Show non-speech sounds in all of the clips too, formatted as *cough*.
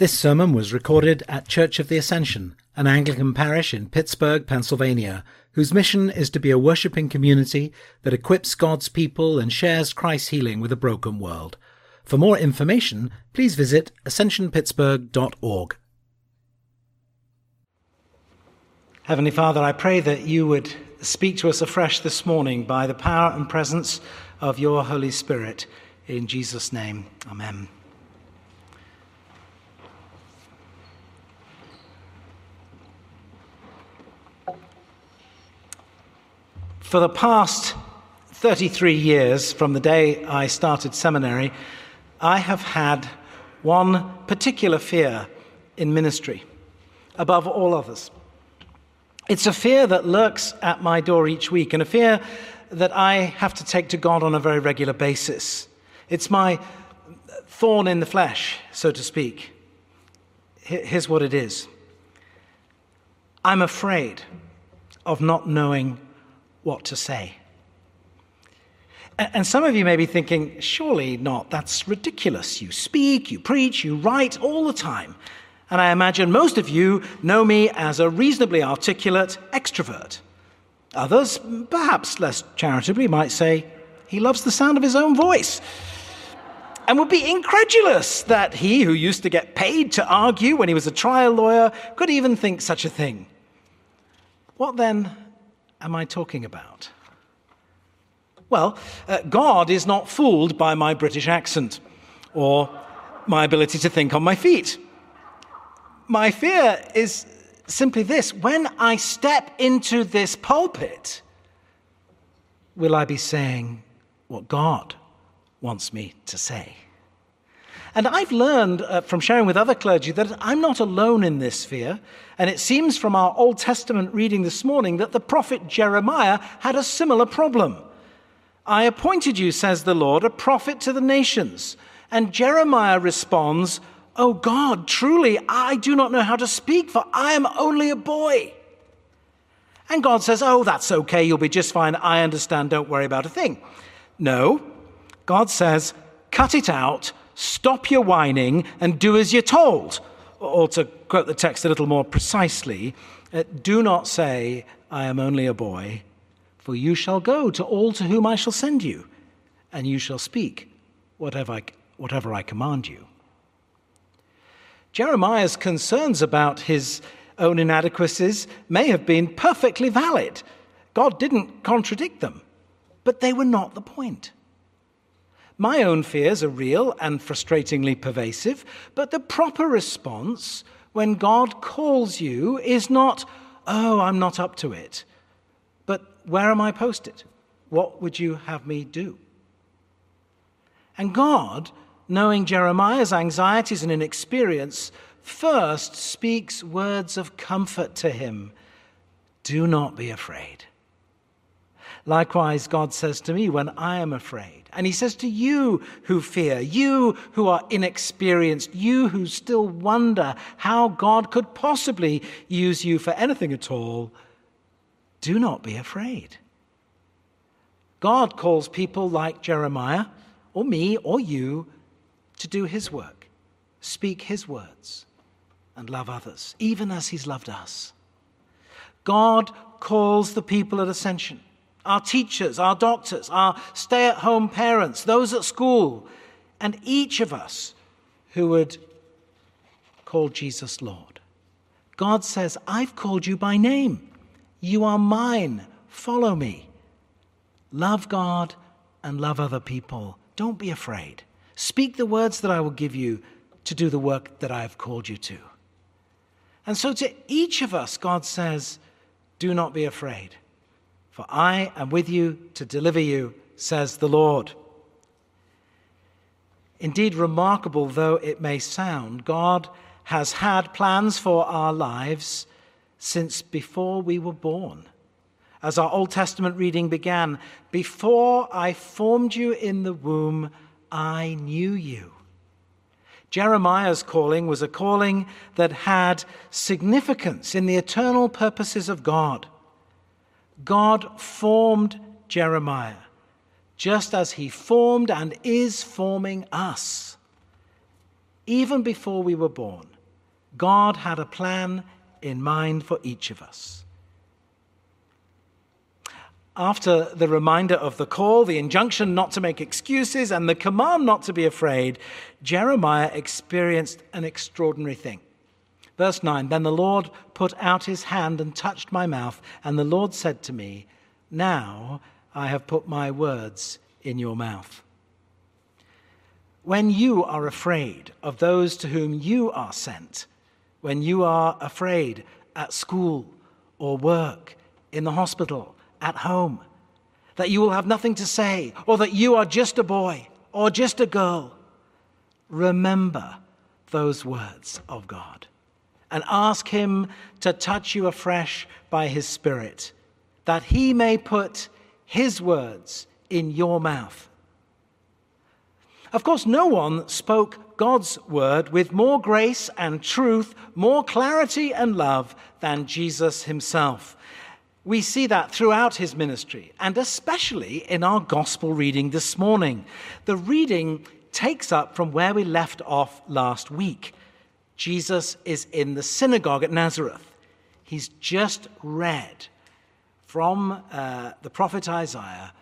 This sermon was recorded at Church of the Ascension, an Anglican parish in Pittsburgh, Pennsylvania, whose mission is to be a worshipping community that equips God's people and shares Christ's healing with a broken world. For more information, please visit ascensionpittsburgh.org. Heavenly Father, I pray that you would speak to us afresh this morning by the power and presence of your Holy Spirit. In Jesus' name, Amen. For the past 33 years, from the day I started seminary, I have had one particular fear in ministry above all others. It's a fear that lurks at my door each week, and a fear that I have to take to God on a very regular basis. It's my thorn in the flesh, so to speak. Here's what it is I'm afraid of not knowing what to say. And some of you may be thinking, surely not, that's ridiculous. You speak, you preach, you write all the time. And I imagine most of you know me as a reasonably articulate extrovert. Others, perhaps less charitably, might say, he loves the sound of his own voice. And would be incredulous that he, who used to get paid to argue when he was a trial lawyer, could even think such a thing. What then am I talking about? Well, uh, God is not fooled by my British accent or my ability to think on my feet. My fear is simply this when I step into this pulpit, will I be saying what God wants me to say? And I've learned uh, from sharing with other clergy that I'm not alone in this fear. And it seems from our Old Testament reading this morning that the prophet Jeremiah had a similar problem. I appointed you, says the Lord, a prophet to the nations. And Jeremiah responds, Oh God, truly, I do not know how to speak, for I am only a boy. And God says, Oh, that's okay, you'll be just fine. I understand, don't worry about a thing. No, God says, Cut it out Stop your whining and do as you're told. Or to quote the text a little more precisely, uh, do not say, I am only a boy, for you shall go to all to whom I shall send you, and you shall speak whatever I, whatever I command you. Jeremiah's concerns about his own inadequacies may have been perfectly valid. God didn't contradict them, but they were not the point. My own fears are real and frustratingly pervasive, but the proper response when God calls you is not, oh, I'm not up to it, but where am I posted? What would you have me do? And God, knowing Jeremiah's anxieties and inexperience, first speaks words of comfort to him Do not be afraid. Likewise, God says to me when I am afraid, and he says to you who fear, you who are inexperienced, you who still wonder how God could possibly use you for anything at all, do not be afraid. God calls people like Jeremiah, or me, or you, to do his work, speak his words, and love others, even as he's loved us. God calls the people at Ascension our teachers, our doctors, our stay at home parents, those at school, and each of us who would call Jesus Lord. God says, I've called you by name. You are mine. Follow me. Love God and love other people. Don't be afraid. Speak the words that I will give you to do the work that I have called you to. And so, to each of us, God says, Do not be afraid. For I am with you to deliver you, says the Lord. Indeed, remarkable though it may sound, God has had plans for our lives since before we were born. As our Old Testament reading began, before I formed you in the womb, I knew you. Jeremiah's calling was a calling that had significance in the eternal purposes of God. God formed Jeremiah just as he formed and is forming us. even before we were born, God had a plan in mind for each of us. After the reminder of the call, the injunction not to make excuses, and the command not to be afraid, Jeremiah experienced an extraordinary thing. Verse 9 Then the Lord put out his hand and touched my mouth, and the Lord said to me, Now I have put my words in your mouth. When you are afraid of those to whom you are sent, when you are afraid at school or work, in the hospital, at home, that you will have nothing to say, or that you are just a boy or just a girl, remember those words of God and ask Him to touch you afresh by His Spirit, that He may put His words in your mouth. Of course, no one spoke God's word with more grace and truth, more clarity and love than Jesus himself. We see that throughout his ministry, and especially in our gospel reading this morning. The reading takes up from where we left off last week. Jesus is in the synagogue at Nazareth. He's just read from uh, the prophet Isaiah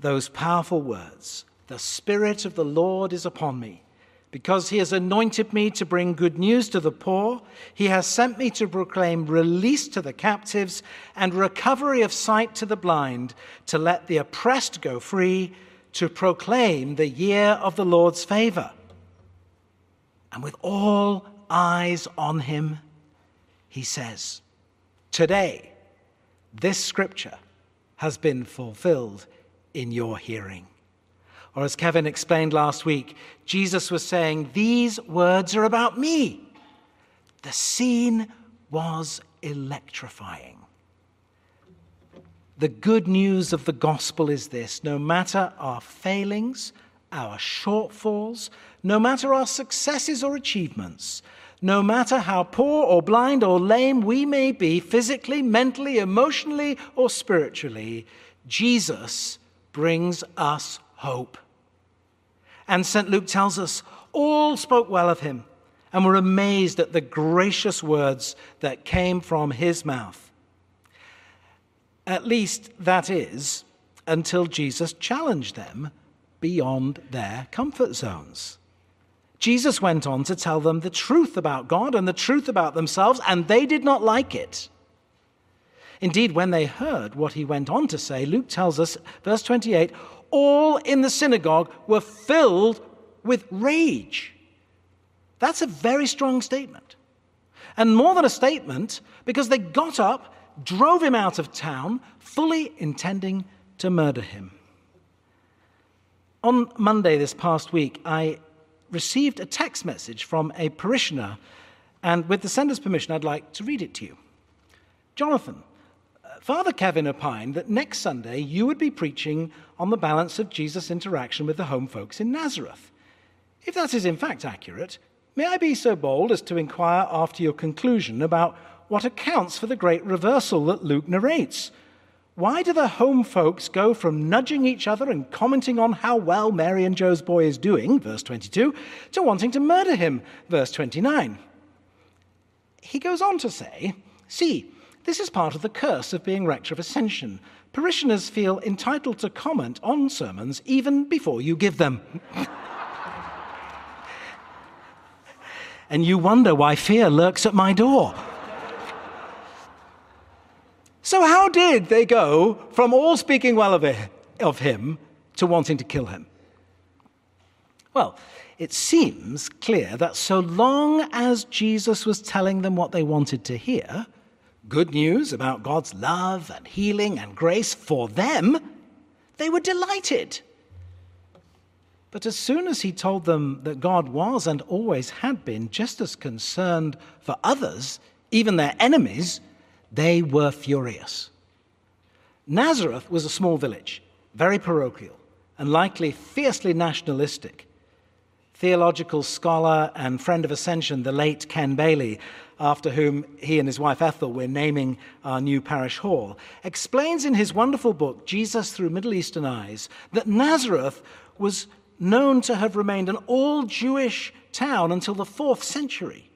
those powerful words The Spirit of the Lord is upon me because he has anointed me to bring good news to the poor, he has sent me to proclaim release to the captives and recovery of sight to the blind, to let the oppressed go free, to proclaim the year of the Lord's favor. And with all eyes on him, he says, Today, this scripture has been fulfilled in your hearing. Or as Kevin explained last week, Jesus was saying, These words are about me. The scene was electrifying. The good news of the gospel is this no matter our failings, our shortfalls, no matter our successes or achievements, no matter how poor or blind or lame we may be, physically, mentally, emotionally, or spiritually, Jesus brings us hope. And St. Luke tells us all spoke well of him and were amazed at the gracious words that came from his mouth. At least that is until Jesus challenged them beyond their comfort zones. Jesus went on to tell them the truth about God and the truth about themselves, and they did not like it. Indeed, when they heard what he went on to say, Luke tells us, verse 28, all in the synagogue were filled with rage. That's a very strong statement. And more than a statement, because they got up, drove him out of town, fully intending to murder him. On Monday this past week, I received a text message from a parishioner, and with the sender's permission, I'd like to read it to you. Jonathan, uh, Father Kevin opined that next Sunday you would be preaching on the balance of Jesus' interaction with the home folks in Nazareth. If that is in fact accurate, may I be so bold as to inquire after your conclusion about what accounts for the great reversal that Luke narrates? Why do the home folks go from nudging each other and commenting on how well Mary and Joe's boy is doing, verse 22, to wanting to murder him, verse 29? He goes on to say, See, this is part of the curse of being rector of Ascension. Parishioners feel entitled to comment on sermons even before you give them. *laughs* and you wonder why fear lurks at my door. So, how did they go from all speaking well of, it, of him to wanting to kill him? Well, it seems clear that so long as Jesus was telling them what they wanted to hear, good news about God's love and healing and grace for them, they were delighted. But as soon as he told them that God was and always had been just as concerned for others, even their enemies, they were furious. Nazareth was a small village, very parochial, and likely fiercely nationalistic. Theological scholar and friend of Ascension, the late Ken Bailey, after whom he and his wife Ethel were naming our new parish hall, explains in his wonderful book, Jesus Through Middle Eastern Eyes, that Nazareth was known to have remained an all Jewish town until the fourth century.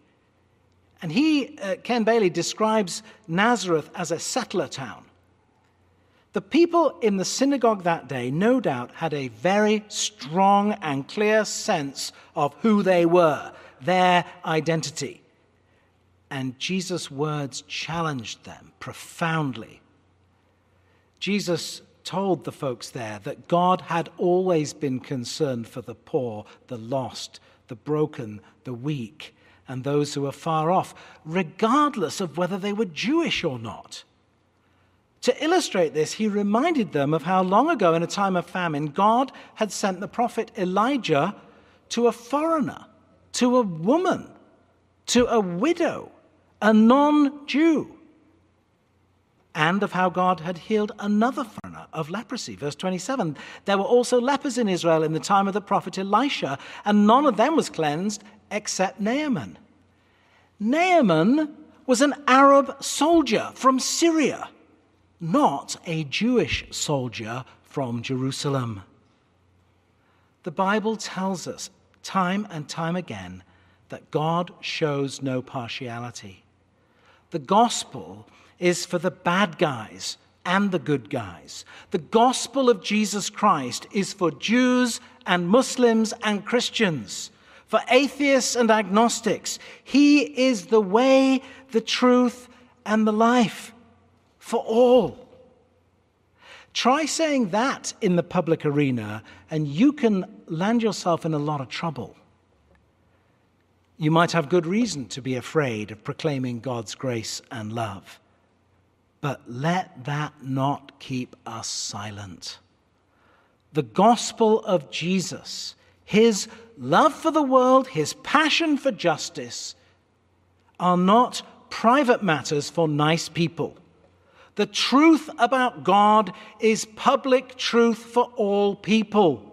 And he, uh, Ken Bailey, describes Nazareth as a settler town. The people in the synagogue that day, no doubt, had a very strong and clear sense of who they were, their identity. And Jesus' words challenged them profoundly. Jesus told the folks there that God had always been concerned for the poor, the lost, the broken, the weak, and those who were far off, regardless of whether they were Jewish or not. To illustrate this, he reminded them of how long ago, in a time of famine, God had sent the prophet Elijah to a foreigner, to a woman, to a widow, a non Jew, and of how God had healed another foreigner of leprosy. Verse 27 There were also lepers in Israel in the time of the prophet Elisha, and none of them was cleansed except Naaman. Naaman was an Arab soldier from Syria, not a Jewish soldier from Jerusalem. The Bible tells us time and time again that God shows no partiality. The gospel is for the bad guys and the good guys. The gospel of Jesus Christ is for Jews and Muslims and Christians for atheists and agnostics. He is the way, the truth, and the life for all. Try saying that in the public arena, and you can land yourself in a lot of trouble. You might have good reason to be afraid of proclaiming God's grace and love. But let that not keep us silent. The gospel of Jesus, his love for the world, his passion for justice, are not private matters for nice people. The truth about God is public truth for all people.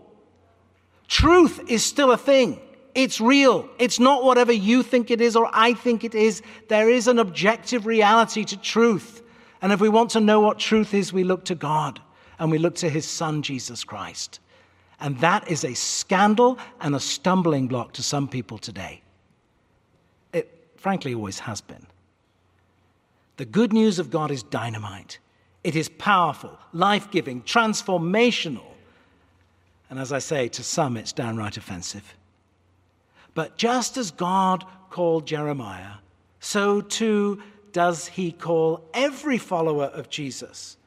Truth is still a thing. It's real. It's not whatever you think it is or I think it is. There is an objective reality to truth. And if we want to know what truth is, we look to God and we look to his son, Jesus Christ. And that is a scandal and a stumbling block to some people today. It frankly always has been. The good news of God is dynamite. It is powerful, life giving, transformational. And as I say, to some it's downright offensive. But just as God called Jeremiah, so too does he call every follower of Jesus.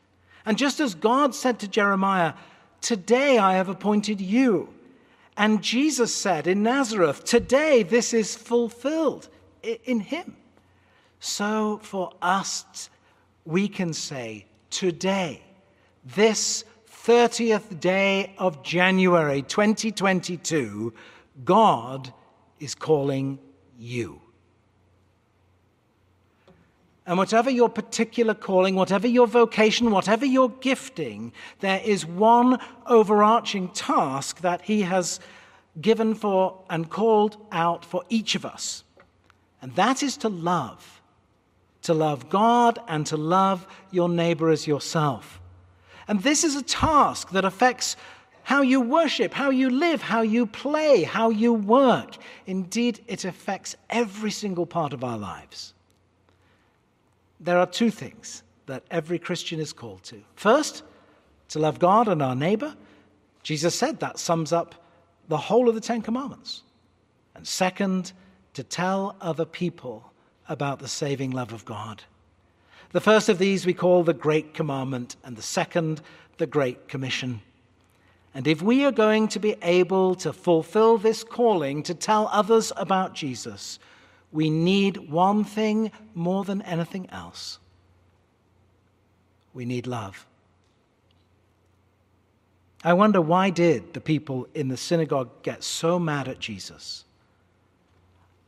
And just as God said to Jeremiah, Today I have appointed you. And Jesus said in Nazareth, Today this is fulfilled in him. So for us, we can say, Today, this 30th day of January 2022, God is calling you. And whatever your particular calling, whatever your vocation, whatever your gifting, there is one overarching task that He has given for and called out for each of us. And that is to love. To love God and to love your neighbor as yourself. And this is a task that affects how you worship, how you live, how you play, how you work. Indeed, it affects every single part of our lives there are two things that every Christian is called to. First, to love God and our neighbor. Jesus said that sums up the whole of the Ten Commandments. And second, to tell other people about the saving love of God. The first of these we call the Great Commandment, and the second, the Great Commission. And if we are going to be able to fulfill this calling to tell others about Jesus, we need one thing more than anything else we need love. I wonder why did the people in the synagogue get so mad at Jesus?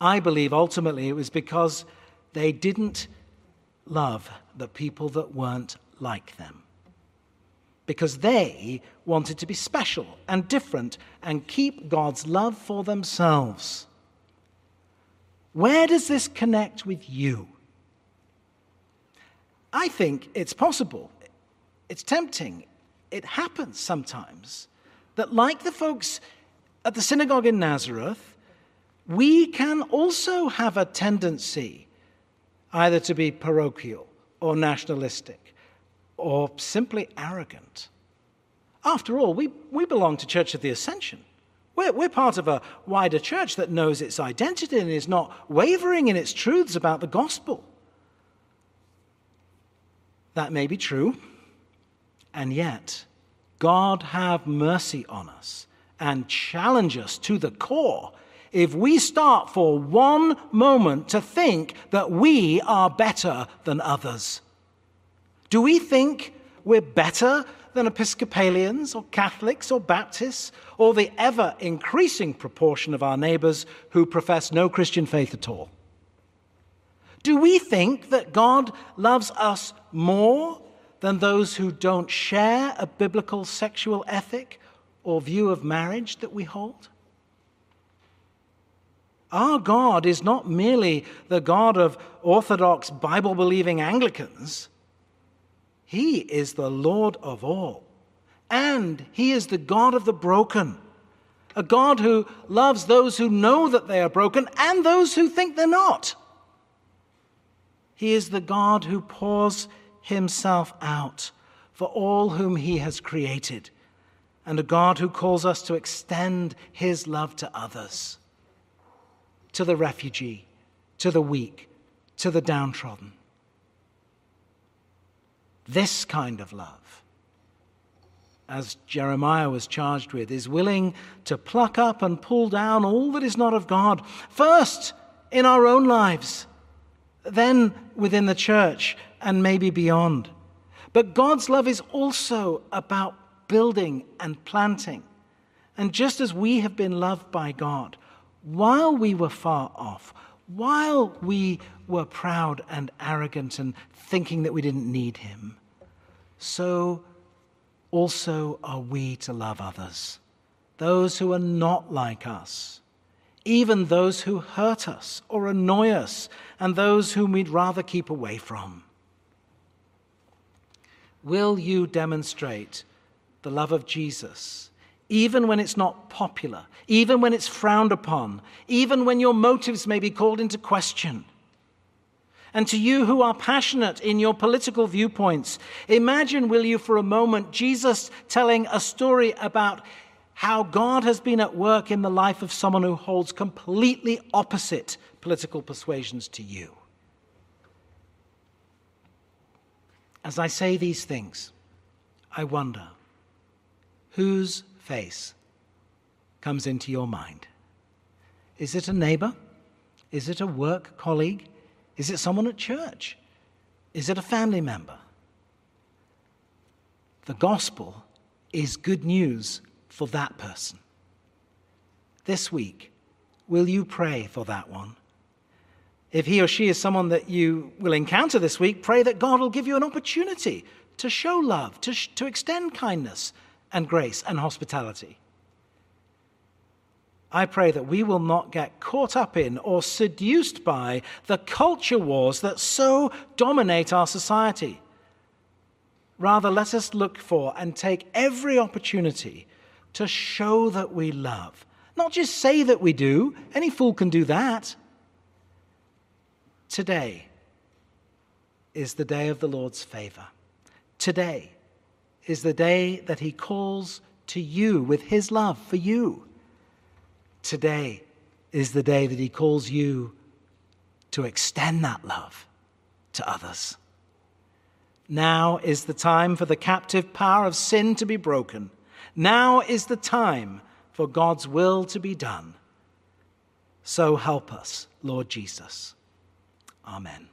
I believe ultimately it was because they didn't love the people that weren't like them. Because they wanted to be special and different and keep God's love for themselves. Where does this connect with you? I think it's possible. It's tempting. It happens sometimes that, like the folks at the synagogue in Nazareth, we can also have a tendency either to be parochial or nationalistic or simply arrogant. After all, we, we belong to Church of the Ascension. We're, we're part of a wider church that knows its identity and is not wavering in its truths about the gospel. That may be true, and yet, God have mercy on us and challenge us to the core if we start for one moment to think that we are better than others. Do we think we're better than Episcopalians or Catholics or Baptists or the ever increasing proportion of our neighbors who profess no Christian faith at all? Do we think that God loves us more than those who don't share a biblical sexual ethic or view of marriage that we hold? Our God is not merely the God of Orthodox Bible believing Anglicans. He is the Lord of all. And He is the God of the broken. A God who loves those who know that they are broken and those who think they're not. He is the God who pours Himself out for all whom He has created, and a God who calls us to extend His love to others, to the refugee, to the weak, to the downtrodden. This kind of love, as Jeremiah was charged with, is willing to pluck up and pull down all that is not of God, first in our own lives, then within the church, and maybe beyond. But God's love is also about building and planting. And just as we have been loved by God while we were far off, while we were proud and arrogant and thinking that we didn't need him, so also are we to love others, those who are not like us, even those who hurt us or annoy us, and those whom we'd rather keep away from. Will you demonstrate the love of Jesus? even when it's not popular, even when it's frowned upon, even when your motives may be called into question. And to you who are passionate in your political viewpoints, imagine, will you, for a moment, Jesus telling a story about how God has been at work in the life of someone who holds completely opposite political persuasions to you. As I say these things, I wonder whose face comes into your mind? Is it a neighbor? Is it a work colleague? Is it someone at church? Is it a family member? The gospel is good news for that person. This week, will you pray for that one? If he or she is someone that you will encounter this week, pray that God will give you an opportunity to show love, to, sh- to extend kindness and grace and hospitality. I pray that we will not get caught up in or seduced by the culture wars that so dominate our society. Rather, let us look for and take every opportunity to show that we love. Not just say that we do, any fool can do that. Today is the day of the Lord's favor. Today is the day that He calls to you with His love for you. Today is the day that He calls you to extend that love to others. Now is the time for the captive power of sin to be broken. Now is the time for God's will to be done. So help us, Lord Jesus. Amen.